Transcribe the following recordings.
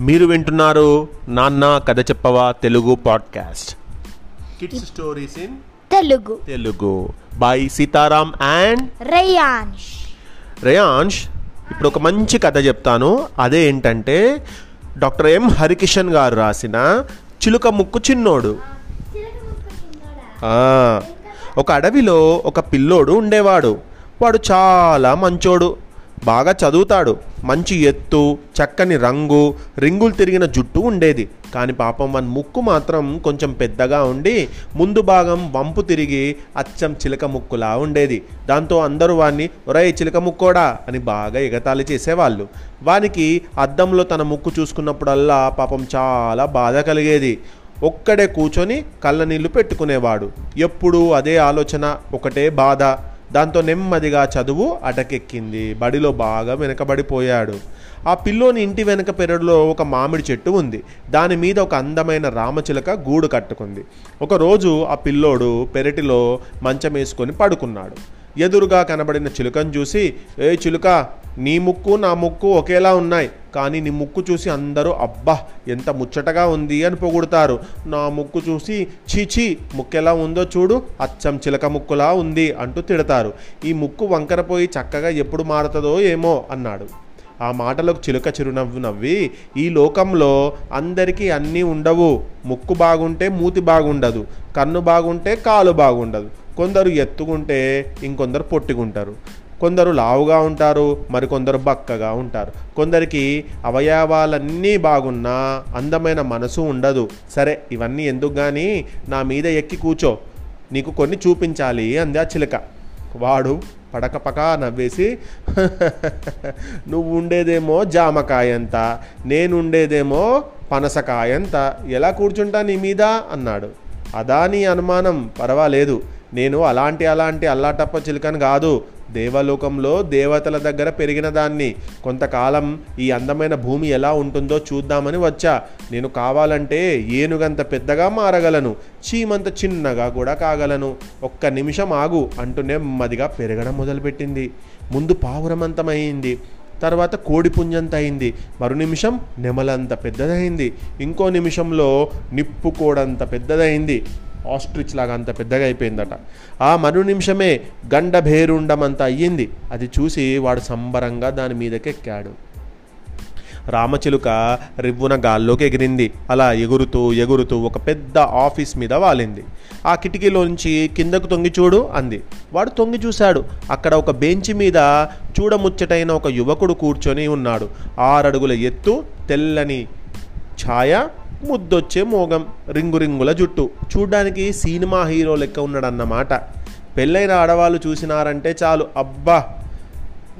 మీరు వింటున్నారు నాన్న కథ చెప్పవా Telugu podcast. Kids stories in Telugu. Telugu. By Sitaram and Reyansh. Reyansh ఇప్పుడు ఒక మంచి కథ చెప్తాను. అదే ఏంటంటే డాక్టర్ ఎం హరికిషన్ గారు రాసిన చిలుక ముక్కు చిన్నోడు. ఒక అడవిలో ఒక పిల్లోడు ఉండేవాడు. వాడు చాలా మంచోడు. బాగా చదువుతాడు. మంచి ఎత్తు చక్కని రంగు రింగులు తిరిగిన జుట్టు ఉండేది. కానీ పాపం వన్ ముక్కు మాత్రం కొంచెం పెద్దగా ఉండి ముందు భాగం వంపు తిరిగి అచ్చం చిలక ముక్కులా ఉండేది. దాంతో అందరూ వాణ్ణి ఒరై చిలక ముక్కోడా అని బాగా ఎగతాళి చేసేవాళ్ళు. వానికి అద్దంలో తన ముక్కు చూసుకున్నప్పుడల్లా పాపం చాలా బాధ కలిగేది. ఒక్కడే కూర్చొని కళ్ళ నీళ్ళు పెట్టుకునేవాడు. ఎప్పుడూ అదే ఆలోచన ఒకటే బాధ. దాంతో నెమ్మదిగా చదువు అటకెక్కింది. బడిలో బాగా వెనకబడిపోయాడు. ఆ పిల్లోని ఇంటి వెనక పెరడులో ఒక మామిడి చెట్టు ఉంది. దాని మీద ఒక అందమైన రామచిలక గూడు కట్టుకుంది. ఒకరోజు ఆ పిల్లోడు పెరటిలో మంచం వేసుకొని పడుకున్నాడు. ఎదురుగా కనబడిన చిలుకను చూసి ఏ చిలుక నీ ముక్కు నా ముక్కు ఒకేలా ఉన్నాయి. కానీ నీ ముక్కు చూసి అందరూ అబ్బా ఎంత ముచ్చటగా ఉంది అని పొగుడతారు. నా ముక్కు చూసి చీచీ ముక్కెలా ఉందో చూడు అచ్చం చిలక ముక్కులా ఉంది అంటూ తిడతారు. ఈ ముక్కు వంకరపోయి చక్కగా ఎప్పుడు మారుతుందో ఏమో అన్నాడు. ఆ మాటలకు చిలుక చిరునవ్వు నవ్వి ఈ లోకంలో అందరికీ అన్నీ ఉండవు. ముక్కు బాగుంటే మూతి బాగుండదు కన్ను బాగుంటే కాలు బాగుండదు. కొందరు ఎత్తుకుంటే ఇంకొందరు పొట్టుకుంటారు. కొందరు లావుగా ఉంటారు మరికొందరు బక్కగా ఉంటారు. కొందరికి అవయవాలన్నీ బాగున్నా అందమైన మనసు ఉండదు. సరే ఇవన్నీ ఎందుకు కానీ నా మీద ఎక్కి కూర్చో నీకు కొన్ని చూపించాలి అంది ఆ చిలక. వాడు పడకపక నవ్వేసి నువ్వు ఉండేదేమో జామకాయంత నేనుండేదేమో పనసకాయంత ఎలా కూర్చుంటా నీ మీద? అన్నాడు. అదా నీ అనుమానం పర్వాలేదు. నేను అలాంటి అలాంటి అల్లాటప్ప చిలుకను కాదు. దేవలోకంలో దేవతల దగ్గర పెరిగిన దాన్ని కొంతకాలం ఈ అందమైన భూమి ఎలా ఉంటుందో చూద్దామని వచ్చా. నేను కావాలంటే ఏనుగంత పెద్దగా మారగలను చీమంత చిన్నగా కూడా కాగలను. ఒక్క నిమిషం ఆగు అంటూ నెమ్మదిగా పెరగడం మొదలుపెట్టింది. ముందు పావురమంతమైంది తర్వాత కోడి పుంజంత అయింది మరు నిమిషం నెమలంత పెద్దదైంది ఇంకో నిమిషంలో నిప్పు కోడంత పెద్దదైంది ఆస్ట్రిచ్ లాగా అంత పెద్దగా అయిపోయిందట. ఆ మరు నిమిషమే గండభేరుండమంత అయ్యింది. అది చూసి వాడు సంబరంగా దాని మీదకెక్కాడు. రామచిలుక రివ్వున గాల్లోకి ఎగిరింది. అలా ఎగురుతూ ఎగురుతూ ఒక పెద్ద ఆఫీస్ మీద వాలింది. ఆ కిటికీలోంచి కిందకు తొంగి చూడు అంది. వాడు తొంగి చూశాడు. అక్కడ ఒక బెంచి మీద చూడముచ్చటైన ఒక యువకుడు కూర్చొని ఉన్నాడు. ఆరడుగుల ఎత్తు తెల్లని ఛాయ ముద్దొచ్చే మోగం రింగు రింగుల జుట్టు. చూడ్డానికి సినిమా హీరో లెక్క ఉన్నాడన్నమాట. పెళ్ళైన ఆడవాళ్ళు చూసినారంటే చాలు. అబ్బా!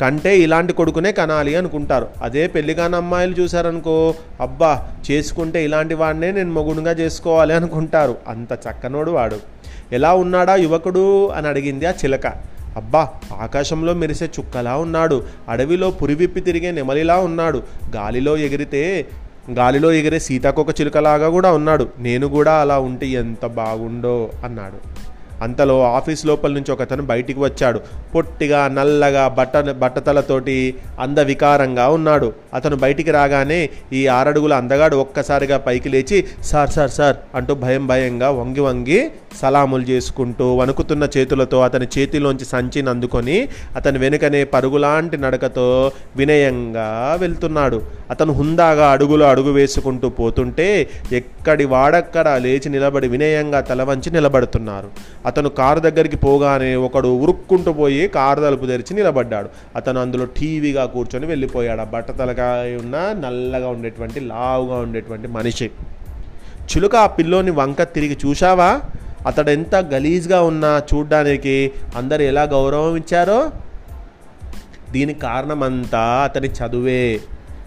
కంటే ఇలాంటి కొడుకునే కనాలి అనుకుంటారు. అదే పెళ్ళి అమ్మాయిలు చూశారనుకో అబ్బా! చేసుకుంటే ఇలాంటి వాడినే నేను మొగుడుగా చేసుకోవాలి అనుకుంటారు. అంత చక్కనోడు వాడు. ఎలా ఉన్నాడా యువకుడు అని అడిగింది ఆ చిలక. అబ్బా! ఆకాశంలో మెరిసే చుక్కలా ఉన్నాడు. అడవిలో పురివిప్పి తిరిగే నెమలిలా ఉన్నాడు. గాలిలో ఎగిరితే గాలిలో ఎగిరే సీతాకొక చిలుకలాగా కూడా ఉన్నాడు. నేను కూడా అలా ఉంటే ఎంత బాగుండో అన్నాడు. అంతలో ఆఫీస్ లోపల నుంచి ఒకతను బయటికి వచ్చాడు. పొట్టిగా నల్లగా బట్ట బట్టతలతోటి అందవికారంగా ఉన్నాడు. అతను బయటికి రాగానే ఈ ఆరడుగుల అందగాడు ఒక్కసారిగా పైకి లేచి సార్ సార్ సార్ అంటూ భయం భయంగా వంగి వంగి సలాములు చేసుకుంటూ వణుకుతున్న చేతులతో అతని చేతిలోంచి సంచిని అందుకొని అతని వెనుకనే పరుగులాంటి నడకతో వినయంగా వెళ్తున్నాడు. అతను హుందాగా అడుగులో అడుగు వేసుకుంటూ పోతుంటే ఎక్కడి వాడక్కడ లేచి నిలబడి వినయంగా తల వంచి నిలబడుతున్నారు. అతను కారు దగ్గరికి పోగానే ఒకడు ఉరుక్కుంటూ పోయి కారు తలుపు తెరిచి నిలబడ్డాడు. అతను అందులో టీవీగా కూర్చొని వెళ్ళిపోయాడు. ఆ బట్టతలకాయ ఉన్న నల్లగా ఉండేటువంటి లావుగా ఉండేటువంటి మనిషి. చిలుక ఆ పిల్లోని వంక తిరిగి చూశావా? అతడు ఎంత గలీజ్గా ఉన్నా చూడ్డానికి అందరు ఎలా గౌరవం ఇచ్చారో దీనికి కారణమంతా అతని చదువే.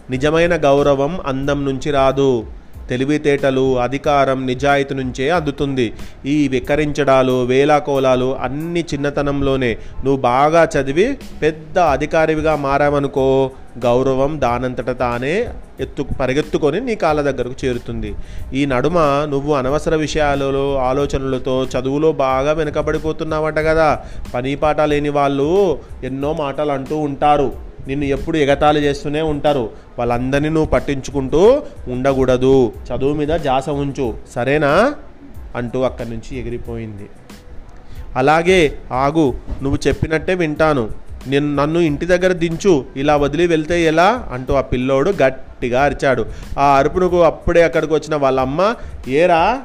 నిజమైన గౌరవం అందం నుంచి రాదు. తెలివితేటలు అధికారం నిజాయితీ నుంచే అందుతుంది. ఈ వికరించడాలు వేలాకోలాలు అన్ని చిన్నతనంలోనే. నువ్వు బాగా చదివి పెద్ద అధికారివిగా మారావనుకో గౌరవం దానంతట తానే ఎత్తు పరిగెత్తుకొని నీ కాళ్ళ దగ్గరకు చేరుతుంది. ఈ నడుమ నువ్వు అనవసర విషయాలలో ఆలోచనలతో చదువులో బాగా వెనకబడిపోతున్నావంట కదా. పని పాట లేని వాళ్ళు ఎన్నో మాటలు అంటూ ఉంటారు. నిన్ను ఎప్పుడు ఎగతాళి చేస్తూనే ఉంటారు. వాళ్ళందరినీ నువ్వు పట్టించుకుంటూ ఉండకూడదు. చదువు మీద జాస ఉంచు. సరేనా? అంటూ అక్కడి నుంచి ఎగిరిపోయింది. అలాగే ఆగు నువ్వు చెప్పినట్టే వింటాను. నేను నన్ను ఇంటి దగ్గర దించు. ఇలా వదిలి వెళ్తే ఎలా? అంటూ ఆ పిల్లోడు గట్టిగా అరిచాడు. ఆ అరుపునకు అప్పుడే అక్కడికి వచ్చిన వాళ్ళ అమ్మ ఏరా?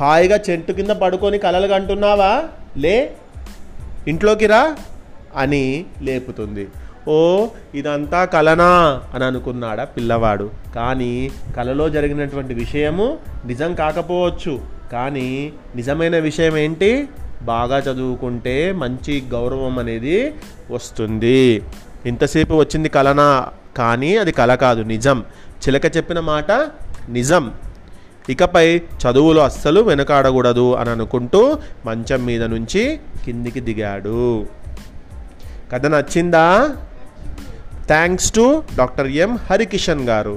హాయిగా చెట్టు కింద పడుకొని కలలు కంటున్నావా? లే ఇంట్లోకి రా అని లేపుతుంది. ఓ ఇదంతా కలనా అని అనుకున్నాడా పిల్లవాడు. కానీ కలలో జరిగినటువంటి విషయము నిజం కాకపోవచ్చు. కానీ నిజమైన విషయం ఏంటి? బాగా చదువుకుంటే మంచి గౌరవం అనేది వస్తుంది. ఇంతసేపు వచ్చింది కలనా? కానీ అది కల కాదు నిజం. చిలక చెప్పిన మాట నిజం. ఇకపై చదువులు అస్సలు వెనకాడకూడదు అని అనుకుంటూ మంచం మీద నుంచి కిందికి దిగాడు. కథ నచ్చిందా? Thanks to doctor M Harikishan గారు.